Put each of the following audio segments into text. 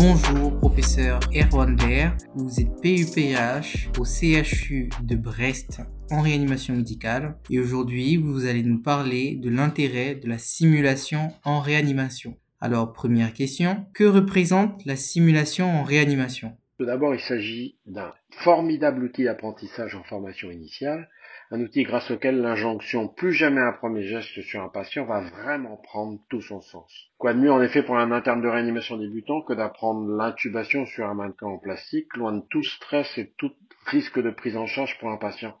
Bonjour, professeur Erwan Baer. Vous êtes PUPH au CHU de Brest en réanimation médicale. Et aujourd'hui, vous allez nous parler de l'intérêt de la simulation en réanimation. Alors, première question, que représente la simulation en réanimation? Tout d'abord, il s'agit d'un formidable outil d'apprentissage en formation initiale un outil grâce auquel l'injonction plus jamais un premier geste sur un patient va vraiment prendre tout son sens. Quoi de mieux en effet pour un interne de réanimation débutant que d'apprendre l'intubation sur un mannequin en plastique, loin de tout stress et tout risque de prise en charge pour un patient.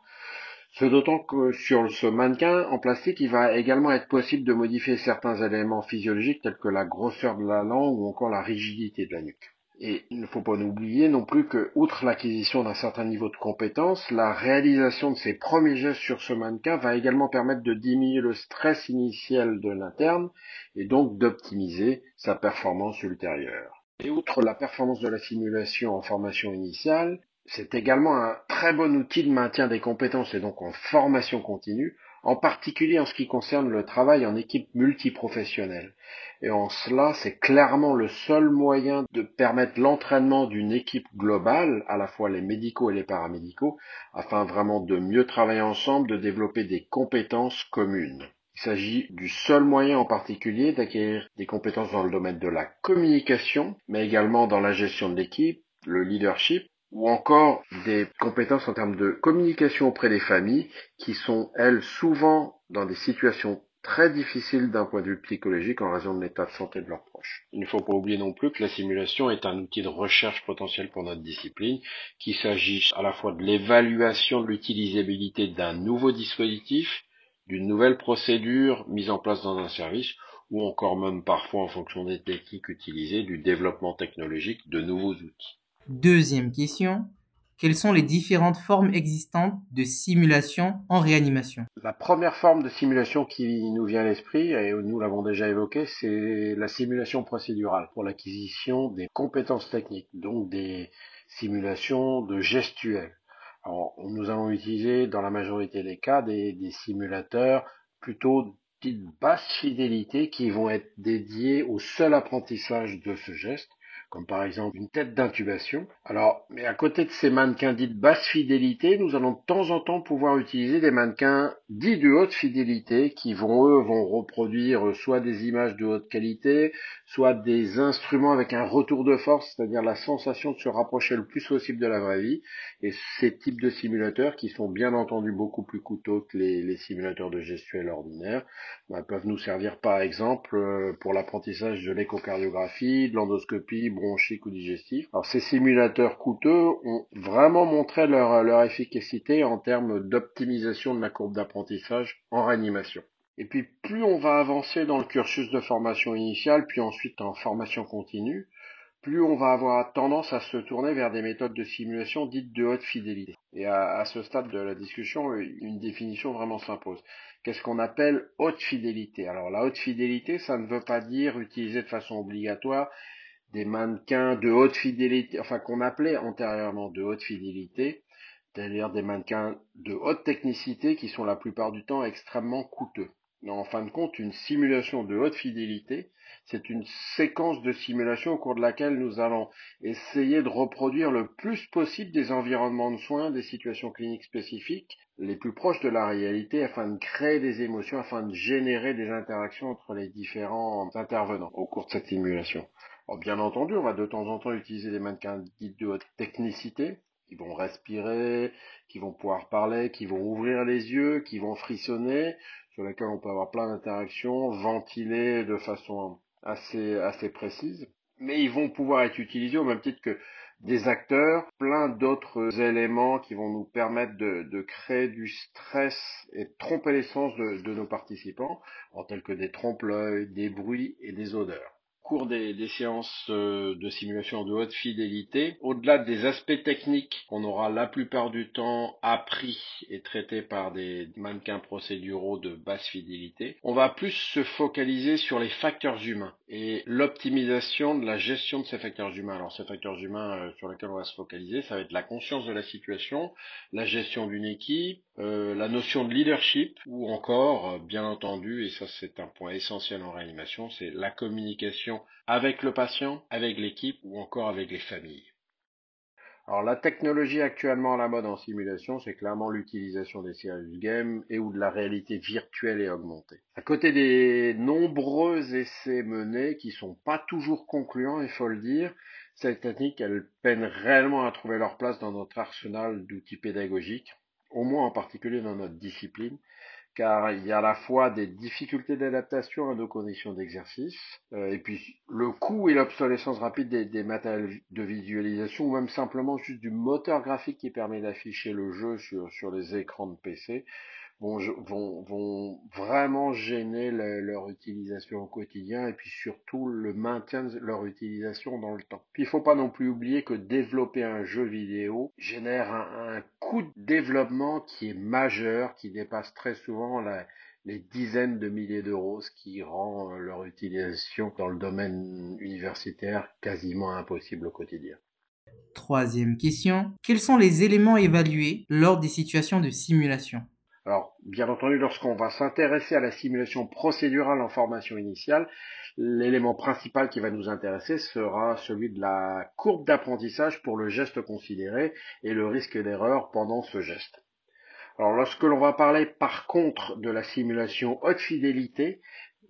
Ce d'autant que sur ce mannequin en plastique, il va également être possible de modifier certains éléments physiologiques tels que la grosseur de la langue ou encore la rigidité de la nuque. Et il ne faut pas oublier non plus que, outre l'acquisition d'un certain niveau de compétence, la réalisation de ces premiers gestes sur ce mannequin va également permettre de diminuer le stress initial de l'interne et donc d'optimiser sa performance ultérieure. Et outre la performance de la simulation en formation initiale, c'est également un très bon outil de maintien des compétences et donc en formation continue en particulier en ce qui concerne le travail en équipe multiprofessionnelle. Et en cela, c'est clairement le seul moyen de permettre l'entraînement d'une équipe globale, à la fois les médicaux et les paramédicaux, afin vraiment de mieux travailler ensemble, de développer des compétences communes. Il s'agit du seul moyen en particulier d'acquérir des compétences dans le domaine de la communication, mais également dans la gestion de l'équipe, le leadership, ou encore des compétences en termes de communication auprès des familles qui sont, elles, souvent dans des situations très difficiles d'un point de vue psychologique en raison de l'état de santé de leurs proches. Il ne faut pas oublier non plus que la simulation est un outil de recherche potentiel pour notre discipline, qu'il s'agisse à la fois de l'évaluation de l'utilisabilité d'un nouveau dispositif, d'une nouvelle procédure mise en place dans un service, ou encore même parfois en fonction des techniques utilisées, du développement technologique de nouveaux outils. Deuxième question. Quelles sont les différentes formes existantes de simulation en réanimation? La première forme de simulation qui nous vient à l'esprit, et nous l'avons déjà évoqué, c'est la simulation procédurale pour l'acquisition des compétences techniques, donc des simulations de gestuels. Alors, nous allons utiliser dans la majorité des cas des, des simulateurs plutôt dites basse fidélité qui vont être dédiés au seul apprentissage de ce geste comme par exemple une tête d'intubation. Alors, mais à côté de ces mannequins dits de basse fidélité, nous allons de temps en temps pouvoir utiliser des mannequins dits de haute fidélité qui vont, eux, vont reproduire soit des images de haute qualité, soit des instruments avec un retour de force, c'est-à-dire la sensation de se rapprocher le plus possible de la vraie vie. Et ces types de simulateurs, qui sont bien entendu beaucoup plus coûteux que les, simulateurs de gestuels ordinaires, bah, peuvent nous servir par exemple euh, pour l'apprentissage de l'échocardiographie, de l'endoscopie, bronchique ou digestif. Alors ces simulateurs coûteux ont vraiment montré leur, efficacité en termes d'optimisation de la courbe d'apprentissage en réanimation. Et puis plus on va avancer dans le cursus de formation initiale, puis ensuite en formation continue, plus on va avoir tendance à se tourner vers des méthodes de simulation dites de haute fidélité. Et à ce stade de la discussion, une définition vraiment s'impose. Qu'est-ce qu'on appelle haute fidélité? Alors la haute fidélité, ça ne veut pas dire utiliser de façon obligatoire des mannequins de haute fidélité, enfin qu'on appelait antérieurement de haute fidélité, c'est-à-dire des mannequins de haute technicité qui sont la plupart du temps extrêmement coûteux. En fin de compte, une simulation de haute fidélité, c'est une séquence de simulation au cours de laquelle nous allons essayer de reproduire le plus possible des environnements de soins, des situations cliniques spécifiques, les plus proches de la réalité, afin de créer des émotions, afin de générer des interactions entre les différents intervenants au cours de cette simulation bien entendu, on va de temps en temps utiliser des mannequins dits de haute technicité, qui vont respirer, qui vont pouvoir parler, qui vont ouvrir les yeux, qui vont frissonner, sur lesquels on peut avoir plein d'interactions, ventiler de façon assez, assez précise. Mais ils vont pouvoir être utilisés au même titre que des acteurs, plein d'autres éléments qui vont nous permettre de, créer du stress et de tromper les sens de, de nos participants, en tels que des trompe-l'œil, des bruits et des odeurs cours des, séances euh, de simulation de haute fidélité, au-delà des aspects techniques qu'on aura la plupart du temps appris et traités par des mannequins procéduraux de basse fidélité, on va plus se focaliser sur les facteurs humains et l'optimisation de la gestion de ces facteurs humains. Alors ces facteurs humains euh, sur lesquels on va se focaliser, ça va être la conscience de la situation, la gestion d'une équipe, euh, la notion de leadership ou encore, bien entendu, et ça c'est un point essentiel en réanimation, c'est la communication avec le patient, avec l'équipe ou encore avec les familles. Alors la technologie actuellement à la mode en simulation, c'est clairement l'utilisation des serious games et ou de la réalité virtuelle et augmentée. À côté des nombreux essais menés qui sont pas toujours concluants, il faut le dire, cette technique, elle peine réellement à trouver leur place dans notre arsenal d'outils pédagogiques, au moins en particulier dans notre discipline, car il y a à la fois des difficultés d'adaptation à nos conditions d'exercice, euh, et puis le coût et l'obsolescence rapide des, matériels de visualisation, ou même simplement juste du moteur graphique qui permet d'afficher le jeu sur, sur les écrans de PC, vont, vraiment gêner leur utilisation au quotidien et puis surtout le maintien de leur utilisation dans le temps. Puis il faut pas non plus oublier que développer un jeu vidéo génère un, coût de développement qui est majeur, qui dépasse très souvent les dizaines de milliers d'euros, ce qui rend euh, leur utilisation dans le domaine universitaire quasiment impossible au quotidien. Troisième question. Quels sont les éléments évalués lors des situations de simulation? Bien entendu, lorsqu'on va s'intéresser à la simulation procédurale en formation initiale, l'élément principal qui va nous intéresser sera celui de la courbe d'apprentissage pour le geste considéré et le risque d'erreur pendant ce geste. Alors, lorsque l'on va parler par contre de la simulation haute fidélité,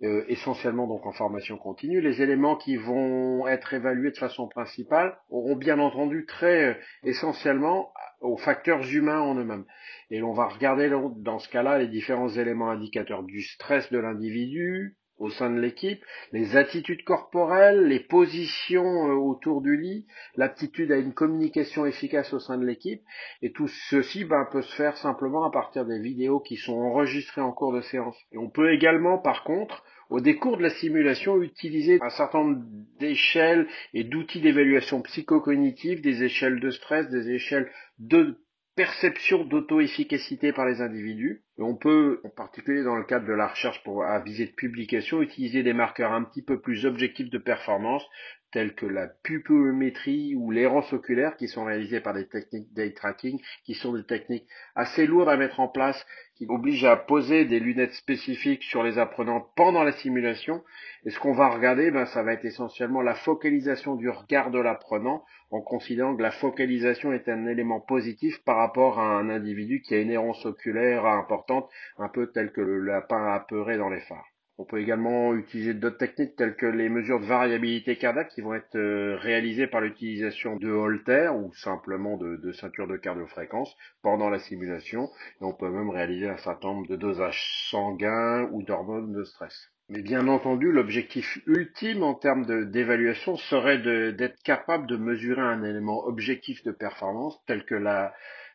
euh, essentiellement donc en formation continue, les éléments qui vont être évalués de façon principale auront bien entendu très euh, essentiellement aux facteurs humains en eux-mêmes. Et l'on va regarder dans ce cas-là les différents éléments indicateurs du stress de l'individu au sein de l'équipe, les attitudes corporelles, les positions euh, autour du lit, l'aptitude à une communication efficace au sein de l'équipe. Et tout ceci ben, peut se faire simplement à partir des vidéos qui sont enregistrées en cours de séance. Et on peut également, par contre, au décours de la simulation, utiliser un certain nombre d'échelles et d'outils d'évaluation psychocognitive, des échelles de stress, des échelles de perception d'auto-efficacité par les individus. on peut, en particulier dans le cadre de la recherche pour, à visée de publication, utiliser des marqueurs un petit peu plus objectifs de performance, tels que la pupillométrie ou l'errance oculaire, qui sont réalisées par des techniques d'eye tracking, qui sont des techniques assez lourdes à mettre en place, qui obligent à poser des lunettes spécifiques sur les apprenants pendant la simulation. Et ce qu'on va regarder, ben, ça va être essentiellement la focalisation du regard de l'apprenant, en considérant que la focalisation est un élément positif par rapport à un individu qui a une errance oculaire importante, un peu tel que le lapin apeuré dans les phares. On peut également utiliser d'autres techniques telles que les mesures de variabilité cardiaque qui vont être euh, réalisées par l'utilisation de holters ou simplement de, ceintures de cardiofréquence pendant la simulation. On peut même réaliser un certain nombre de dosages sanguins ou d'hormones de stress. Mais bien entendu, l'objectif ultime en termes d'évaluation serait d'être capable de mesurer un élément objectif de performance tel que la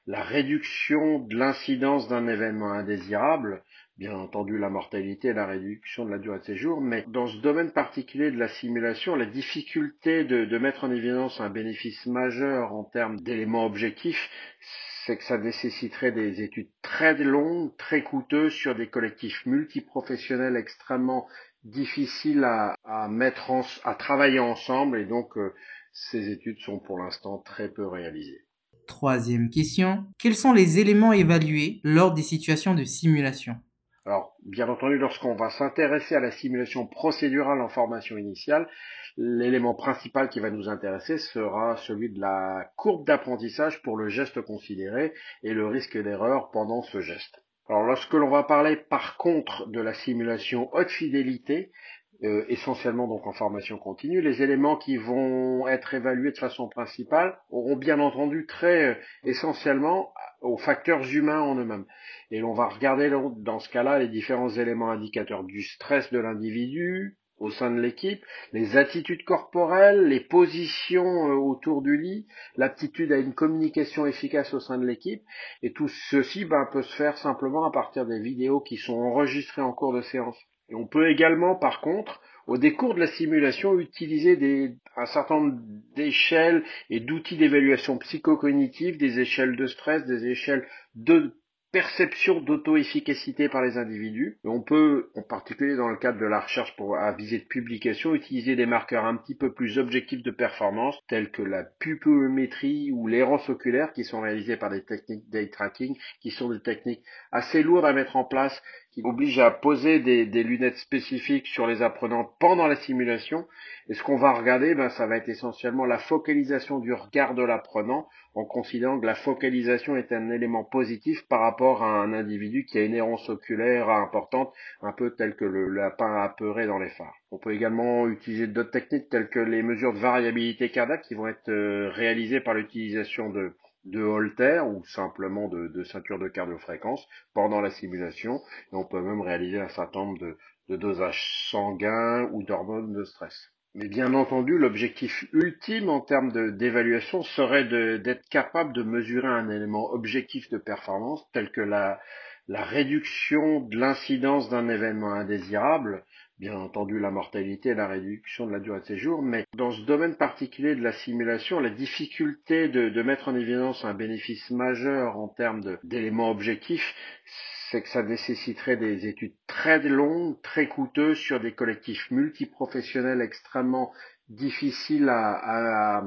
réduction de l'incidence d'un événement indésirable, bien entendu la mortalité et la réduction de la durée de séjour, mais dans ce domaine particulier de la simulation, la difficulté de, mettre en évidence un bénéfice majeur en termes d'éléments objectifs, c'est que ça nécessiterait des études très longues, très coûteuses sur des collectifs multiprofessionnels extrêmement difficiles à, à mettre en, à travailler ensemble et donc euh, ces études sont pour l'instant très peu réalisées. Troisième question. Quels sont les éléments évalués lors des situations de simulation? Alors, bien entendu, lorsqu'on va s'intéresser à la simulation procédurale en formation initiale, l'élément principal qui va nous intéresser sera celui de la courbe d'apprentissage pour le geste considéré et le risque d'erreur pendant ce geste. Alors lorsque l'on va parler par contre de la simulation haute fidélité, euh, essentiellement donc en formation continue, les éléments qui vont être évalués de façon principale auront bien entendu très euh, essentiellement aux facteurs humains en eux-mêmes. Et l'on va regarder dans ce cas-là les différents éléments indicateurs du stress de l'individu au sein de l'équipe, les attitudes corporelles, les positions euh, autour du lit, l'aptitude à une communication efficace au sein de l'équipe, et tout ceci ben, peut se faire simplement à partir des vidéos qui sont enregistrées en cours de séance. Et on peut également, par contre, au décours de la simulation, utiliser un certain nombre d'échelles et d'outils d'évaluation psychocognitive, des échelles de stress, des échelles de perception d'auto-efficacité par les individus. on peut, en particulier dans le cadre de la recherche pour, à visée de publication, utiliser des marqueurs un petit peu plus objectifs de performance, tels que la pupillométrie ou l'errance oculaire, qui sont réalisés par des techniques d'eye tracking, qui sont des techniques assez lourdes à mettre en place, qui oblige à poser des, des, lunettes spécifiques sur les apprenants pendant la simulation. Et ce qu'on va regarder, ben, ça va être essentiellement la focalisation du regard de l'apprenant, en considérant que la focalisation est un élément positif par rapport à un individu qui a une errance oculaire importante, un peu tel que le lapin apeuré dans les phares. On peut également utiliser d'autres techniques telles que les mesures de variabilité cardiaque qui vont être euh, réalisées par l'utilisation de de Holter ou simplement de, ceinture de cardiofréquence pendant la simulation. Et on peut même réaliser un certain nombre de, dosages sanguins ou d'hormones de stress. Mais bien entendu, l'objectif ultime en termes d'évaluation serait d'être capable de mesurer un élément objectif de performance tel que la réduction de l'incidence d'un événement indésirable bien entendu la mortalité et la réduction de la durée de séjour, mais dans ce domaine particulier de la simulation, la difficulté de, mettre en évidence un bénéfice majeur en termes d'éléments objectifs, c'est que ça nécessiterait des études très longues, très coûteuses sur des collectifs multiprofessionnels extrêmement difficiles à,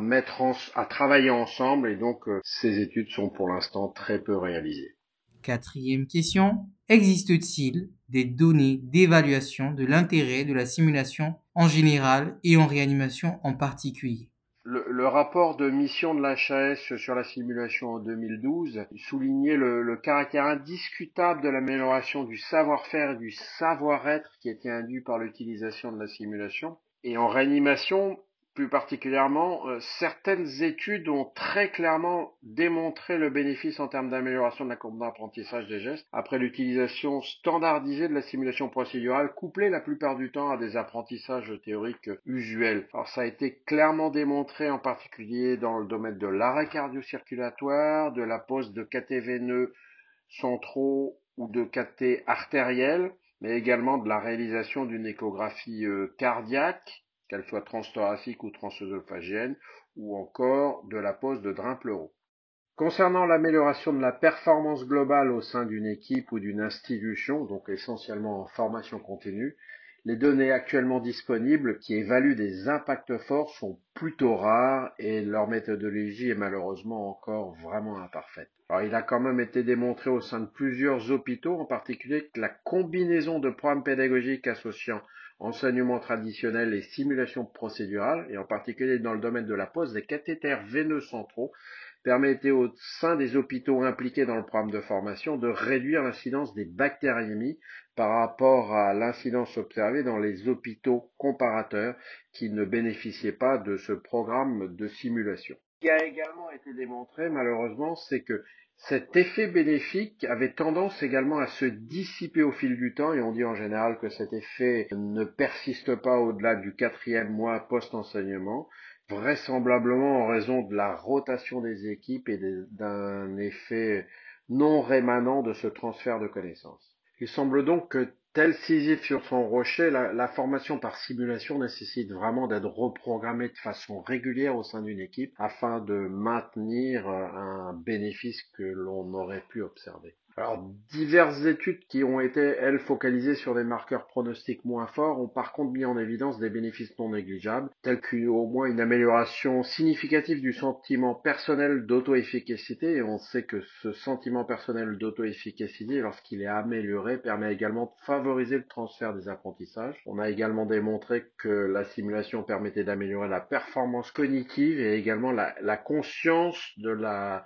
mettre à travailler ensemble et donc euh, ces études sont pour l'instant très peu réalisées. Quatrième question. Existe-t-il des données d'évaluation de l'intérêt de la simulation en général et en réanimation en particulier? Le, rapport de mission de l'HAS sur la simulation en 2012 soulignait le, caractère indiscutable de l'amélioration du savoir-faire et du savoir-être qui était induit par l'utilisation de la simulation. Et en réanimation, plus particulièrement, euh, certaines études ont très clairement démontré le bénéfice en termes d'amélioration de la courbe d'apprentissage des gestes après l'utilisation standardisée de la simulation procédurale couplée la plupart du temps à des apprentissages théoriques usuels. Alors ça a été clairement démontré en particulier dans le domaine de l'arrêt cardio-circulatoire, de la pose de cathés veineux centraux ou de cathés artériels, mais également de la réalisation d'une échographie euh, cardiaque qu'elle soit transthoracique ou transœsophagienne, ou encore de la pose de drain pleuraux. Concernant l'amélioration de la performance globale au sein d'une équipe ou d'une institution, donc essentiellement en formation continue, les données actuellement disponibles qui évaluent des impacts forts sont plutôt rares et leur méthodologie est malheureusement encore vraiment imparfaite. Alors, il a quand même été démontré au sein de plusieurs hôpitaux, en particulier que la combinaison de programmes pédagogiques associant enseignement traditionnel et simulation procédurale, et en particulier dans le domaine de la pose des cathéters veineux centraux, permettait au sein des hôpitaux impliqués dans le programme de formation de réduire l'incidence des bactériémies par rapport à l'incidence observée dans les hôpitaux comparateurs qui ne bénéficiaient pas de ce programme de simulation. Ce qui a également été démontré, malheureusement, c'est que cet effet bénéfique avait tendance également à se dissiper au fil du temps et on dit en général que cet effet ne persiste pas au-delà du quatrième mois post-enseignement, vraisemblablement en raison de la rotation des équipes et d'un effet non rémanent de ce transfert de connaissances. Il semble donc que Tel Sisyphe sur son rocher, la, formation par simulation nécessite vraiment d'être reprogrammée de façon régulière au sein d'une équipe afin de maintenir un bénéfice que l'on aurait pu observer. Alors, diverses études qui ont été, elles, focalisées sur des marqueurs pronostiques moins forts ont par contre mis en évidence des bénéfices non négligeables, tels qu'au moins une amélioration significative du sentiment personnel d'auto-efficacité, et on sait que ce sentiment personnel d'auto-efficacité, lorsqu'il est amélioré, permet également de favoriser le transfert des apprentissages. On a également démontré que la simulation permettait d'améliorer la performance cognitive et également la, la conscience de la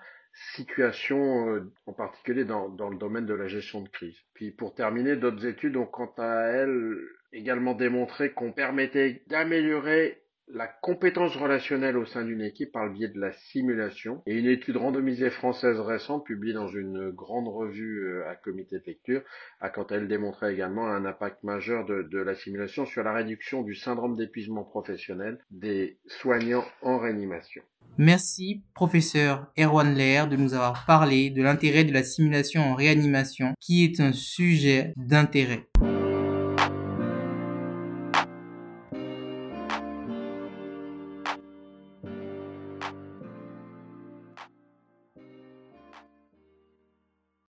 situation, euh, en particulier dans, dans, le domaine de la gestion de crise. Puis pour terminer, d'autres études ont quant à elles également démontré qu'on permettait d'améliorer la compétence relationnelle au sein d'une équipe par le biais de la simulation. Et une étude randomisée française récente, publiée dans une grande revue euh, à comité de lecture, a quant à elle démontré également un impact majeur de, la simulation sur la réduction du syndrome d'épuisement professionnel des soignants en réanimation. Merci, professeur Erwan Lair, de nous avoir parlé de l'intérêt de la simulation en réanimation, qui est un sujet d'intérêt.